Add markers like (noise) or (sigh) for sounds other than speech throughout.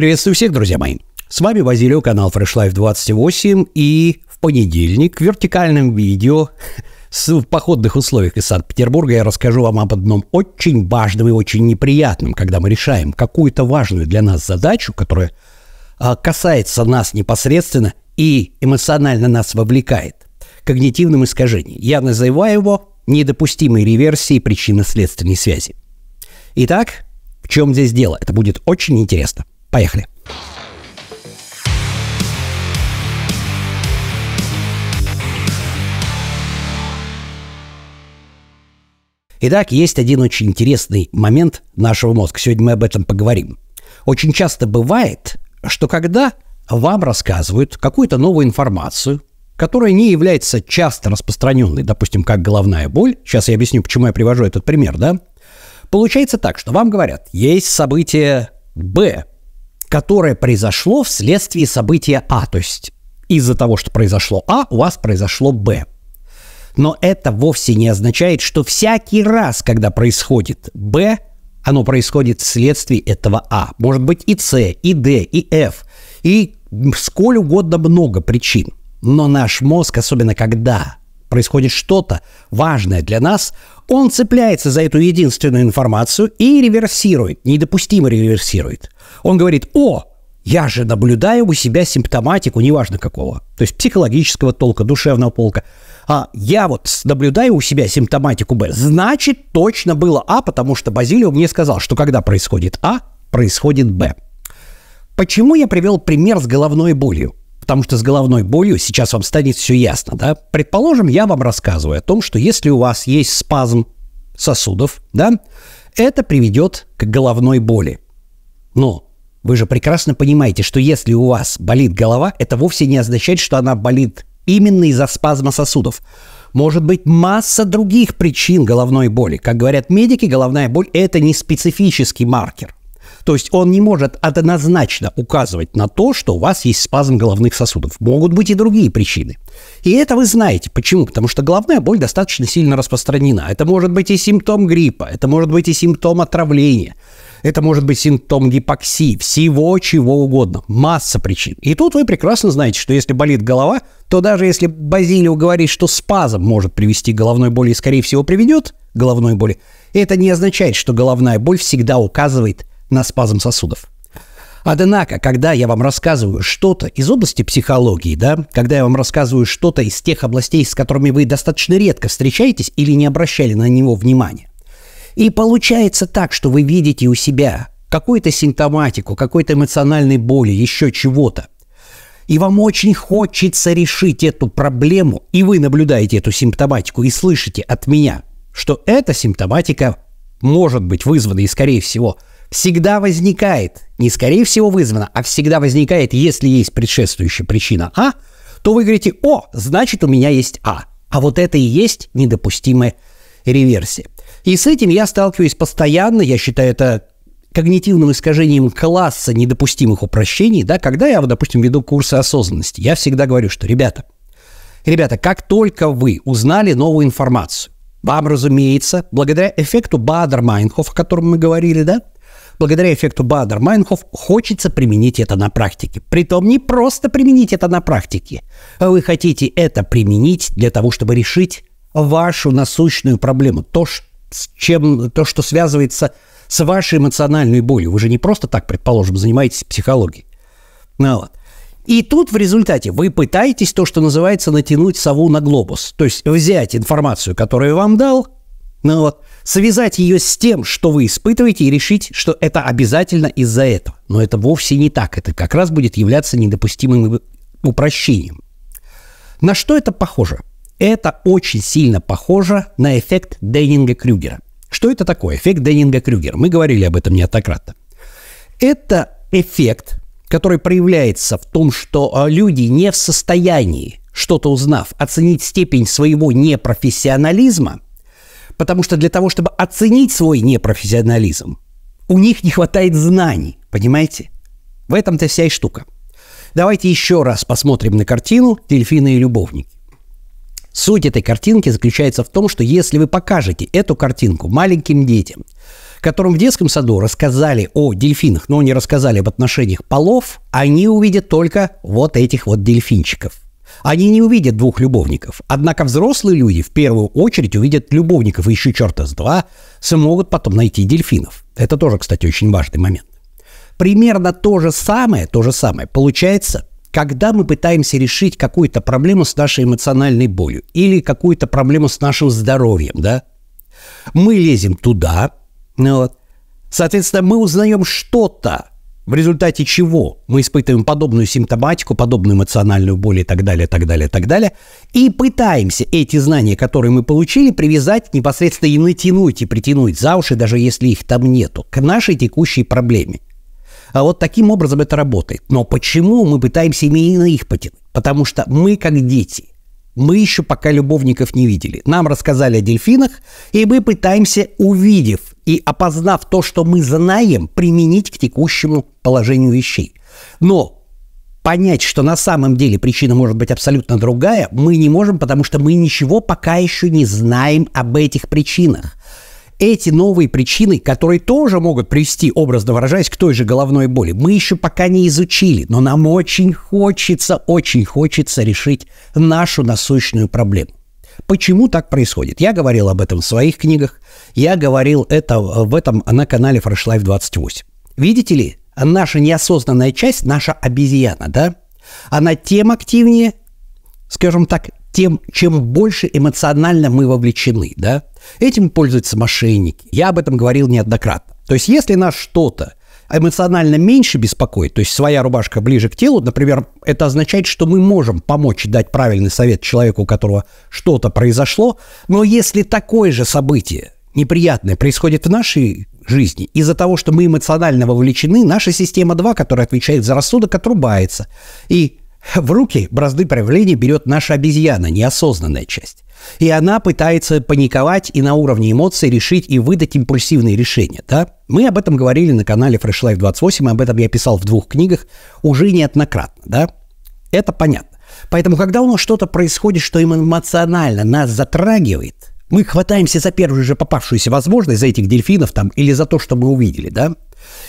Приветствую всех, друзья мои. С вами Базилио, канал Fresh Life 28, и в понедельник в вертикальном видео (laughs) в походных условиях из Санкт-Петербурга я расскажу вам об одном очень важном и очень неприятном, когда мы решаем какую-то важную для нас задачу, которая а, касается нас непосредственно и эмоционально нас вовлекает когнитивным искажением. Я называю его недопустимой реверсией причинно-следственной связи. Итак, в чем здесь дело? Это будет очень интересно. Поехали. Итак, есть один очень интересный момент нашего мозга. Сегодня мы об этом поговорим. Очень часто бывает, что когда вам рассказывают какую-то новую информацию, которая не является часто распространенной, допустим, как головная боль, сейчас я объясню, почему я привожу этот пример, да, получается так, что вам говорят, есть событие Б, которое произошло вследствие события А, то есть из-за того, что произошло А, у вас произошло Б. Но это вовсе не означает, что всякий раз, когда происходит Б, оно происходит вследствие этого А. Может быть и С, и Д, и Ф, и сколь угодно много причин. Но наш мозг, особенно когда происходит что-то важное для нас, он цепляется за эту единственную информацию и реверсирует, недопустимо реверсирует. Он говорит, о, я же наблюдаю у себя симптоматику, неважно какого, то есть психологического толка, душевного полка. А я вот наблюдаю у себя симптоматику Б, значит, точно было А, потому что Базилио мне сказал, что когда происходит А, происходит Б. Почему я привел пример с головной болью? Потому что с головной болью сейчас вам станет все ясно, да? Предположим, я вам рассказываю о том, что если у вас есть спазм сосудов, да, это приведет к головной боли. Но вы же прекрасно понимаете, что если у вас болит голова, это вовсе не означает, что она болит именно из-за спазма сосудов. Может быть масса других причин головной боли. Как говорят медики, головная боль – это не специфический маркер. То есть он не может однозначно указывать на то, что у вас есть спазм головных сосудов. Могут быть и другие причины. И это вы знаете. Почему? Потому что головная боль достаточно сильно распространена. Это может быть и симптом гриппа, это может быть и симптом отравления, это может быть симптом гипоксии, всего чего угодно. Масса причин. И тут вы прекрасно знаете, что если болит голова, то даже если Базилио говорит, что спазм может привести к головной боли и, скорее всего, приведет к головной боли, это не означает, что головная боль всегда указывает на спазм сосудов. Однако, когда я вам рассказываю что-то из области психологии, да, когда я вам рассказываю что-то из тех областей, с которыми вы достаточно редко встречаетесь или не обращали на него внимания, и получается так, что вы видите у себя какую-то симптоматику, какой-то эмоциональной боли, еще чего-то, и вам очень хочется решить эту проблему, и вы наблюдаете эту симптоматику и слышите от меня, что эта симптоматика может быть вызвана и, скорее всего, всегда возникает, не скорее всего вызвана, а всегда возникает, если есть предшествующая причина А, то вы говорите, о, значит у меня есть А. А вот это и есть недопустимая реверсия. И с этим я сталкиваюсь постоянно, я считаю это когнитивным искажением класса недопустимых упрощений, да, когда я, допустим, веду курсы осознанности, я всегда говорю, что, ребята, ребята, как только вы узнали новую информацию, вам, разумеется, благодаря эффекту Бадер-Майнхоф, о котором мы говорили, да, благодаря эффекту Бадер-Майнхоф хочется применить это на практике. Притом не просто применить это на практике, а вы хотите это применить для того, чтобы решить вашу насущную проблему, то, с чем, то, что связывается с вашей эмоциональной болью. Вы же не просто так, предположим, занимаетесь психологией. Ну, вот. И тут в результате вы пытаетесь то, что называется натянуть сову на глобус. То есть взять информацию, которую вам дал, ну вот, связать ее с тем, что вы испытываете, и решить, что это обязательно из-за этого. Но это вовсе не так. Это как раз будет являться недопустимым упрощением. На что это похоже? Это очень сильно похоже на эффект Дейнинга-Крюгера. Что это такое? Эффект Дейнинга-Крюгера. Мы говорили об этом неоднократно. Это эффект, который проявляется в том, что а, люди не в состоянии, что-то узнав, оценить степень своего непрофессионализма, потому что для того, чтобы оценить свой непрофессионализм, у них не хватает знаний, понимаете? В этом-то вся и штука. Давайте еще раз посмотрим на картину «Дельфины и любовники». Суть этой картинки заключается в том, что если вы покажете эту картинку маленьким детям, которым в детском саду рассказали о дельфинах, но не рассказали об отношениях полов, они увидят только вот этих вот дельфинчиков. Они не увидят двух любовников. Однако взрослые люди в первую очередь увидят любовников и еще черта с два смогут потом найти дельфинов. Это тоже, кстати, очень важный момент. Примерно то же самое, то же самое получается, когда мы пытаемся решить какую-то проблему с нашей эмоциональной болью или какую-то проблему с нашим здоровьем, да, мы лезем туда, ну вот, соответственно, мы узнаем что-то, в результате чего мы испытываем подобную симптоматику, подобную эмоциональную боль и так далее, так далее, так далее, и пытаемся эти знания, которые мы получили, привязать непосредственно и натянуть, и притянуть за уши, даже если их там нету, к нашей текущей проблеме. А вот таким образом это работает. Но почему мы пытаемся именно их потянуть? Потому что мы как дети – мы еще пока любовников не видели. Нам рассказали о дельфинах, и мы пытаемся, увидев и опознав то, что мы знаем, применить к текущему положению вещей. Но понять, что на самом деле причина может быть абсолютно другая, мы не можем, потому что мы ничего пока еще не знаем об этих причинах эти новые причины, которые тоже могут привести, образно выражаясь, к той же головной боли, мы еще пока не изучили, но нам очень хочется, очень хочется решить нашу насущную проблему. Почему так происходит? Я говорил об этом в своих книгах, я говорил это в этом на канале Fresh Life 28. Видите ли, наша неосознанная часть, наша обезьяна, да, она тем активнее, скажем так, тем, чем больше эмоционально мы вовлечены, да. Этим пользуются мошенники. Я об этом говорил неоднократно. То есть, если нас что-то эмоционально меньше беспокоит, то есть своя рубашка ближе к телу, например, это означает, что мы можем помочь дать правильный совет человеку, у которого что-то произошло, но если такое же событие неприятное происходит в нашей жизни, из-за того, что мы эмоционально вовлечены, наша система 2, которая отвечает за рассудок, отрубается. И в руки бразды проявления берет наша обезьяна, неосознанная часть. И она пытается паниковать и на уровне эмоций решить и выдать импульсивные решения. Да? Мы об этом говорили на канале Fresh Life 28, об этом я писал в двух книгах уже неоднократно. Да? Это понятно. Поэтому, когда у нас что-то происходит, что эмоционально нас затрагивает, мы хватаемся за первую же попавшуюся возможность, за этих дельфинов там, или за то, что мы увидели, да?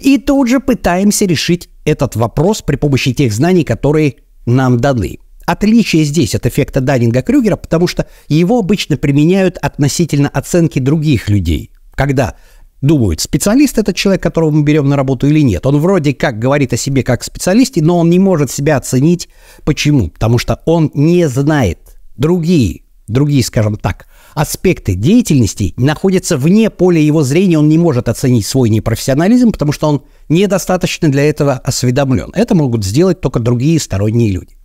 И тут же пытаемся решить этот вопрос при помощи тех знаний, которые нам даны. Отличие здесь от эффекта Даннинга-Крюгера, потому что его обычно применяют относительно оценки других людей. Когда думают, специалист этот человек, которого мы берем на работу или нет. Он вроде как говорит о себе как специалисте, но он не может себя оценить. Почему? Потому что он не знает другие, другие, скажем так, аспекты деятельности находятся вне поля его зрения, он не может оценить свой непрофессионализм, потому что он недостаточно для этого осведомлен. Это могут сделать только другие сторонние люди.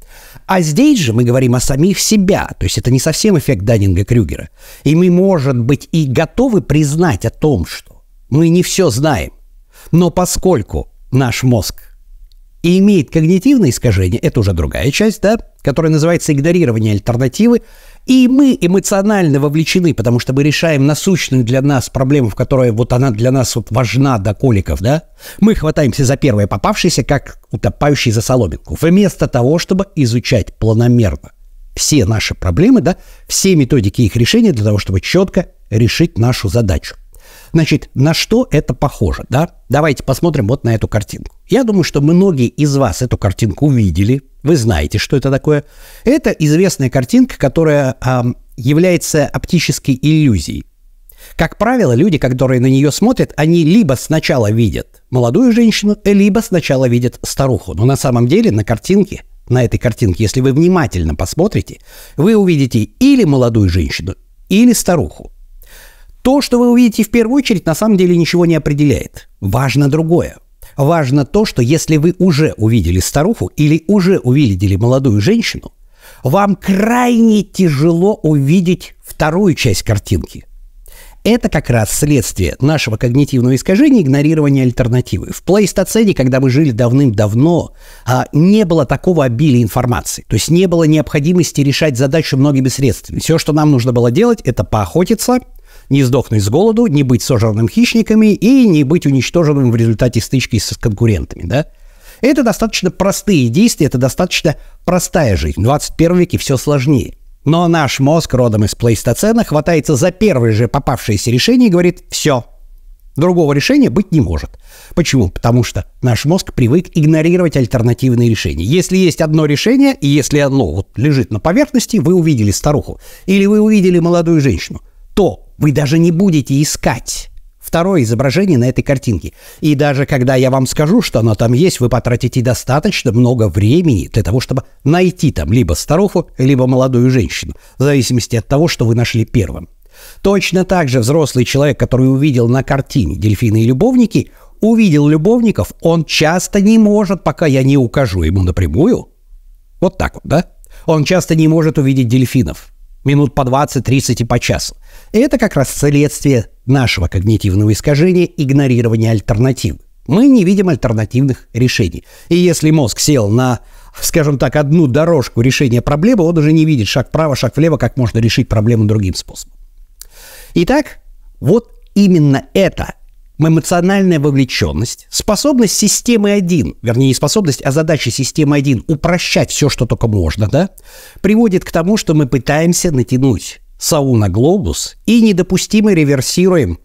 А здесь же мы говорим о самих себя, то есть это не совсем эффект Даннинга-Крюгера. И мы, может быть, и готовы признать о том, что мы не все знаем. Но поскольку наш мозг и имеет когнитивное искажение, это уже другая часть, да, которая называется игнорирование альтернативы, и мы эмоционально вовлечены, потому что мы решаем насущную для нас проблему, в которой вот она для нас вот важна до коликов, да? Мы хватаемся за первое попавшееся, как утопающий за соломинку, вместо того, чтобы изучать планомерно все наши проблемы, да, все методики их решения для того, чтобы четко решить нашу задачу. Значит, на что это похоже, да? Давайте посмотрим вот на эту картинку. Я думаю, что многие из вас эту картинку видели. Вы знаете, что это такое. Это известная картинка, которая э, является оптической иллюзией. Как правило, люди, которые на нее смотрят, они либо сначала видят молодую женщину, либо сначала видят старуху. Но на самом деле на картинке, на этой картинке, если вы внимательно посмотрите, вы увидите или молодую женщину, или старуху. То, что вы увидите в первую очередь, на самом деле ничего не определяет. Важно другое. Важно то, что если вы уже увидели старуху или уже увидели молодую женщину, вам крайне тяжело увидеть вторую часть картинки. Это как раз следствие нашего когнитивного искажения игнорирования альтернативы. В плейстоцене, когда мы жили давным-давно, а, не было такого обилия информации. То есть не было необходимости решать задачу многими средствами. Все, что нам нужно было делать, это поохотиться – не сдохнуть с голоду, не быть сожранным хищниками и не быть уничтоженным в результате стычки с конкурентами, да? Это достаточно простые действия, это достаточно простая жизнь. В 21 веке все сложнее. Но наш мозг родом из плейстоцена хватается за первое же попавшееся решение и говорит «все, Другого решения быть не может. Почему? Потому что наш мозг привык игнорировать альтернативные решения. Если есть одно решение, и если оно вот лежит на поверхности, вы увидели старуху, или вы увидели молодую женщину, то вы даже не будете искать второе изображение на этой картинке. И даже когда я вам скажу, что оно там есть, вы потратите достаточно много времени для того, чтобы найти там либо старуху, либо молодую женщину, в зависимости от того, что вы нашли первым. Точно так же взрослый человек, который увидел на картине «Дельфины и любовники», увидел любовников, он часто не может, пока я не укажу ему напрямую. Вот так вот, да? Он часто не может увидеть дельфинов. Минут по 20, 30 и по часу. Это как раз следствие нашего когнитивного искажения игнорирования альтернатив. Мы не видим альтернативных решений. И если мозг сел на, скажем так, одну дорожку решения проблемы, он уже не видит шаг вправо, шаг влево, как можно решить проблему другим способом. Итак, вот именно это эмоциональная вовлеченность, способность системы 1, вернее, не способность, а задача системы 1 упрощать все, что только можно, да, приводит к тому, что мы пытаемся натянуть сову на глобус и недопустимо реверсируем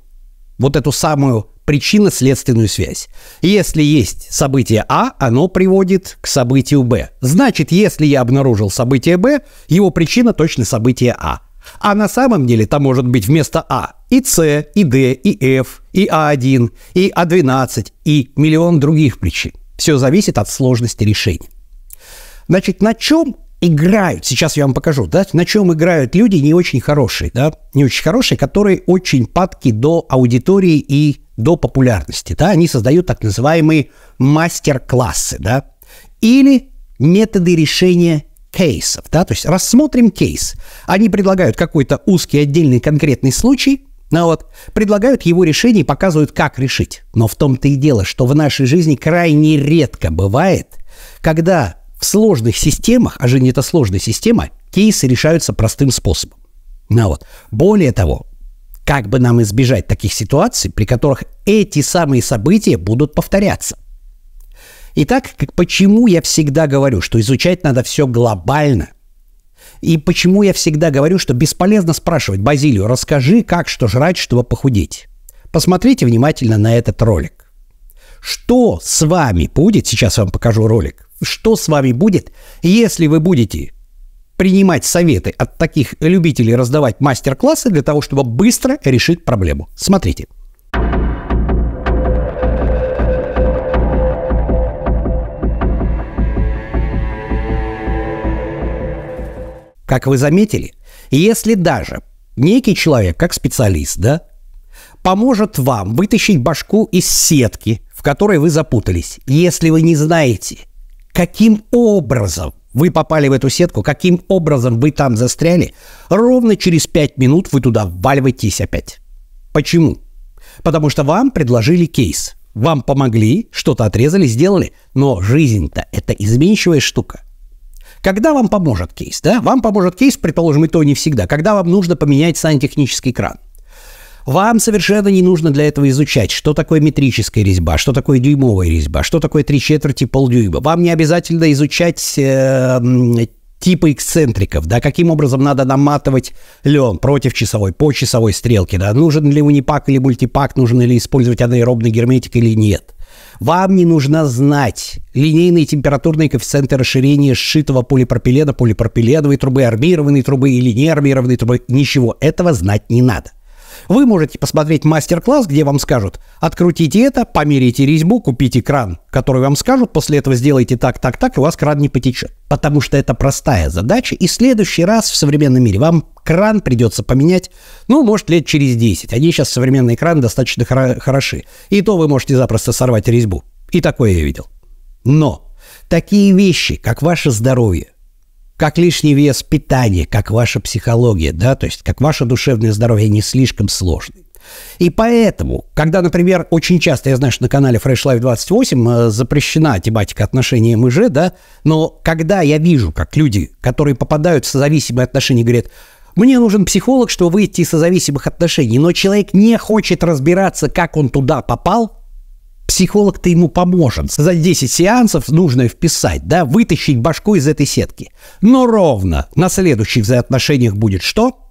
вот эту самую причинно-следственную связь. Если есть событие А, оно приводит к событию Б. Значит, если я обнаружил событие Б, его причина точно событие А. А на самом деле там может быть вместо А и С, и Д, и F, и А1, и А12, и миллион других причин. Все зависит от сложности решения. Значит, на чем играют, сейчас я вам покажу, да, на чем играют люди не очень хорошие, да, не очень хорошие, которые очень падки до аудитории и до популярности, да, они создают так называемые мастер-классы, да, или методы решения кейсов, да, то есть рассмотрим кейс. Они предлагают какой-то узкий отдельный конкретный случай, ну вот, предлагают его решение и показывают, как решить. Но в том-то и дело, что в нашей жизни крайне редко бывает, когда в сложных системах, а жизнь это сложная система, кейсы решаются простым способом. Ну вот. Более того, как бы нам избежать таких ситуаций, при которых эти самые события будут повторяться? Итак, почему я всегда говорю, что изучать надо все глобально? И почему я всегда говорю, что бесполезно спрашивать Базилию, расскажи, как что жрать, чтобы похудеть. Посмотрите внимательно на этот ролик. Что с вами будет, сейчас вам покажу ролик, что с вами будет, если вы будете принимать советы от таких любителей раздавать мастер-классы для того, чтобы быстро решить проблему. Смотрите. Как вы заметили, если даже некий человек, как специалист, да, поможет вам вытащить башку из сетки, в которой вы запутались, если вы не знаете, каким образом вы попали в эту сетку, каким образом вы там застряли, ровно через пять минут вы туда вваливаетесь опять. Почему? Потому что вам предложили кейс. Вам помогли, что-то отрезали, сделали, но жизнь-то это изменчивая штука – когда вам поможет кейс? Да? Вам поможет кейс, предположим, и то не всегда. Когда вам нужно поменять сантехнический кран. Вам совершенно не нужно для этого изучать, что такое метрическая резьба, что такое дюймовая резьба, что такое три четверти полдюйма. Вам не обязательно изучать э, типы эксцентриков, да, каким образом надо наматывать лен против часовой, по часовой стрелке, да, нужен ли унипак или мультипак, нужно ли использовать анаэробный герметик или нет. Вам не нужно знать линейные температурные коэффициенты расширения сшитого полипропилена, полипропиленовой трубы, армированной трубы или неармированной трубы. Ничего этого знать не надо. Вы можете посмотреть мастер-класс, где вам скажут, открутите это, померите резьбу, купите кран, который вам скажут, после этого сделайте так, так, так, и у вас кран не потечет. Потому что это простая задача, и в следующий раз в современном мире вам кран придется поменять, ну, может, лет через 10. Они сейчас, современные краны, достаточно хоро- хороши. И то вы можете запросто сорвать резьбу. И такое я видел. Но такие вещи, как ваше здоровье, как лишний вес питания, как ваша психология, да, то есть как ваше душевное здоровье не слишком сложны. И поэтому, когда, например, очень часто, я знаю, что на канале Fresh Life 28 э, запрещена тематика отношений МЖ, да, но когда я вижу, как люди, которые попадают в созависимые отношения, говорят, мне нужен психолог, чтобы выйти из созависимых отношений, но человек не хочет разбираться, как он туда попал, психолог-то ему поможет. За 10 сеансов нужно вписать, да, вытащить башку из этой сетки. Но ровно на следующих взаимоотношениях будет что?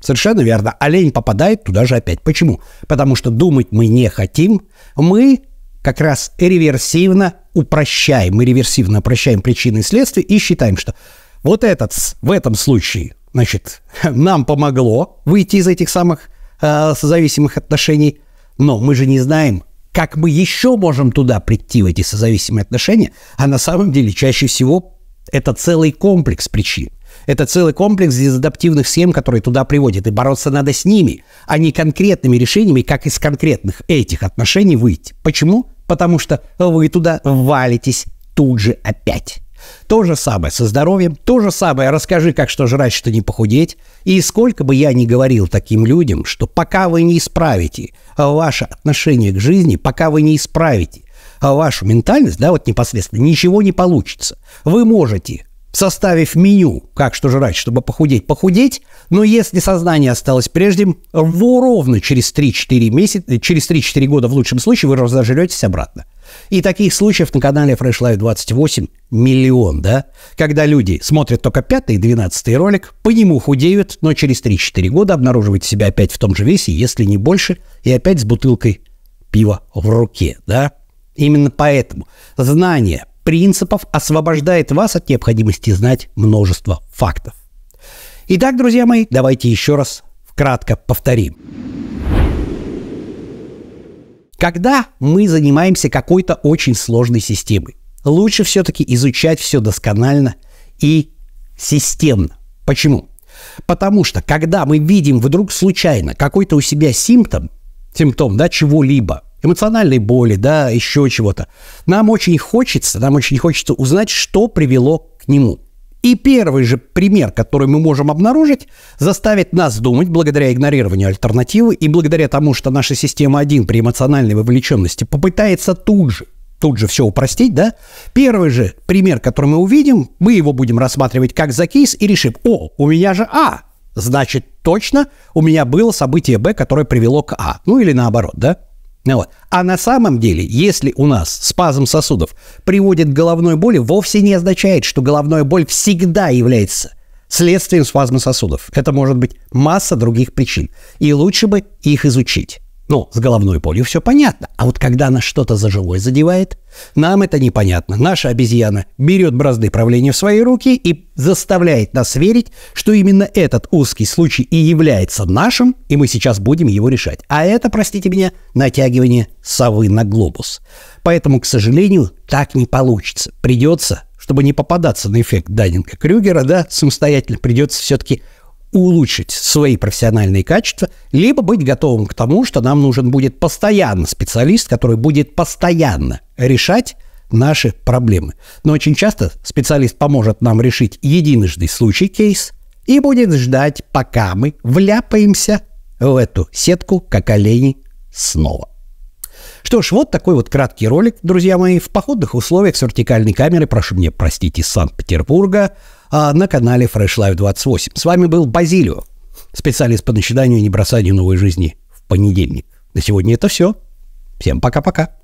Совершенно верно. Олень попадает туда же опять. Почему? Потому что думать мы не хотим. Мы как раз реверсивно упрощаем, мы реверсивно упрощаем причины и следствия и считаем, что вот этот в этом случае, значит, (laughs) нам помогло выйти из этих самых э, созависимых отношений, но мы же не знаем, как мы еще можем туда прийти в эти созависимые отношения, а на самом деле чаще всего это целый комплекс причин. Это целый комплекс дезадаптивных схем, которые туда приводят. И бороться надо с ними, а не конкретными решениями, как из конкретных этих отношений выйти. Почему? Потому что вы туда валитесь тут же опять. То же самое со здоровьем, то же самое расскажи, как что жрать, что не похудеть. И сколько бы я ни говорил таким людям, что пока вы не исправите ваше отношение к жизни, пока вы не исправите вашу ментальность, да, вот непосредственно, ничего не получится. Вы можете составив меню, как что жрать, чтобы похудеть, похудеть, но если сознание осталось прежним, ровно через 3-4 месяца, через 3-4 года в лучшем случае вы разожретесь обратно. И таких случаев на канале Fresh Life 28 миллион, да? Когда люди смотрят только пятый и двенадцатый ролик, по нему худеют, но через 3-4 года обнаруживают себя опять в том же весе, если не больше, и опять с бутылкой пива в руке, да? Именно поэтому знание принципов освобождает вас от необходимости знать множество фактов. Итак, друзья мои, давайте еще раз кратко повторим. Когда мы занимаемся какой-то очень сложной системой, лучше все-таки изучать все досконально и системно. Почему? Потому что когда мы видим вдруг случайно какой-то у себя симптом, симптом да, чего-либо, эмоциональной боли, да, еще чего-то. Нам очень хочется, нам очень хочется узнать, что привело к нему. И первый же пример, который мы можем обнаружить, заставит нас думать благодаря игнорированию альтернативы и благодаря тому, что наша система 1 при эмоциональной вовлеченности попытается тут же тут же все упростить, да? Первый же пример, который мы увидим, мы его будем рассматривать как за кейс и решим, о, у меня же А, значит, точно у меня было событие Б, которое привело к А. Ну или наоборот, да? Вот. А на самом деле, если у нас спазм сосудов приводит к головной боли, вовсе не означает, что головная боль всегда является следствием спазма сосудов. Это может быть масса других причин. И лучше бы их изучить. Ну, с головной болью все понятно. А вот когда нас что-то за живое задевает, нам это непонятно. Наша обезьяна берет бразды правления в свои руки и заставляет нас верить, что именно этот узкий случай и является нашим, и мы сейчас будем его решать. А это, простите меня, натягивание совы на глобус. Поэтому, к сожалению, так не получится. Придется, чтобы не попадаться на эффект Даннинга-Крюгера, да, самостоятельно придется все-таки улучшить свои профессиональные качества, либо быть готовым к тому, что нам нужен будет постоянно специалист, который будет постоянно решать наши проблемы. Но очень часто специалист поможет нам решить единожды случай, кейс, и будет ждать, пока мы вляпаемся в эту сетку, как олени, снова. Что ж, вот такой вот краткий ролик, друзья мои, в походных условиях с вертикальной камерой, прошу меня простить, из Санкт-Петербурга – на канале Fresh Life 28. С вами был Базилио, специалист по начинанию и не бросанию новой жизни в понедельник. На сегодня это все. Всем пока-пока.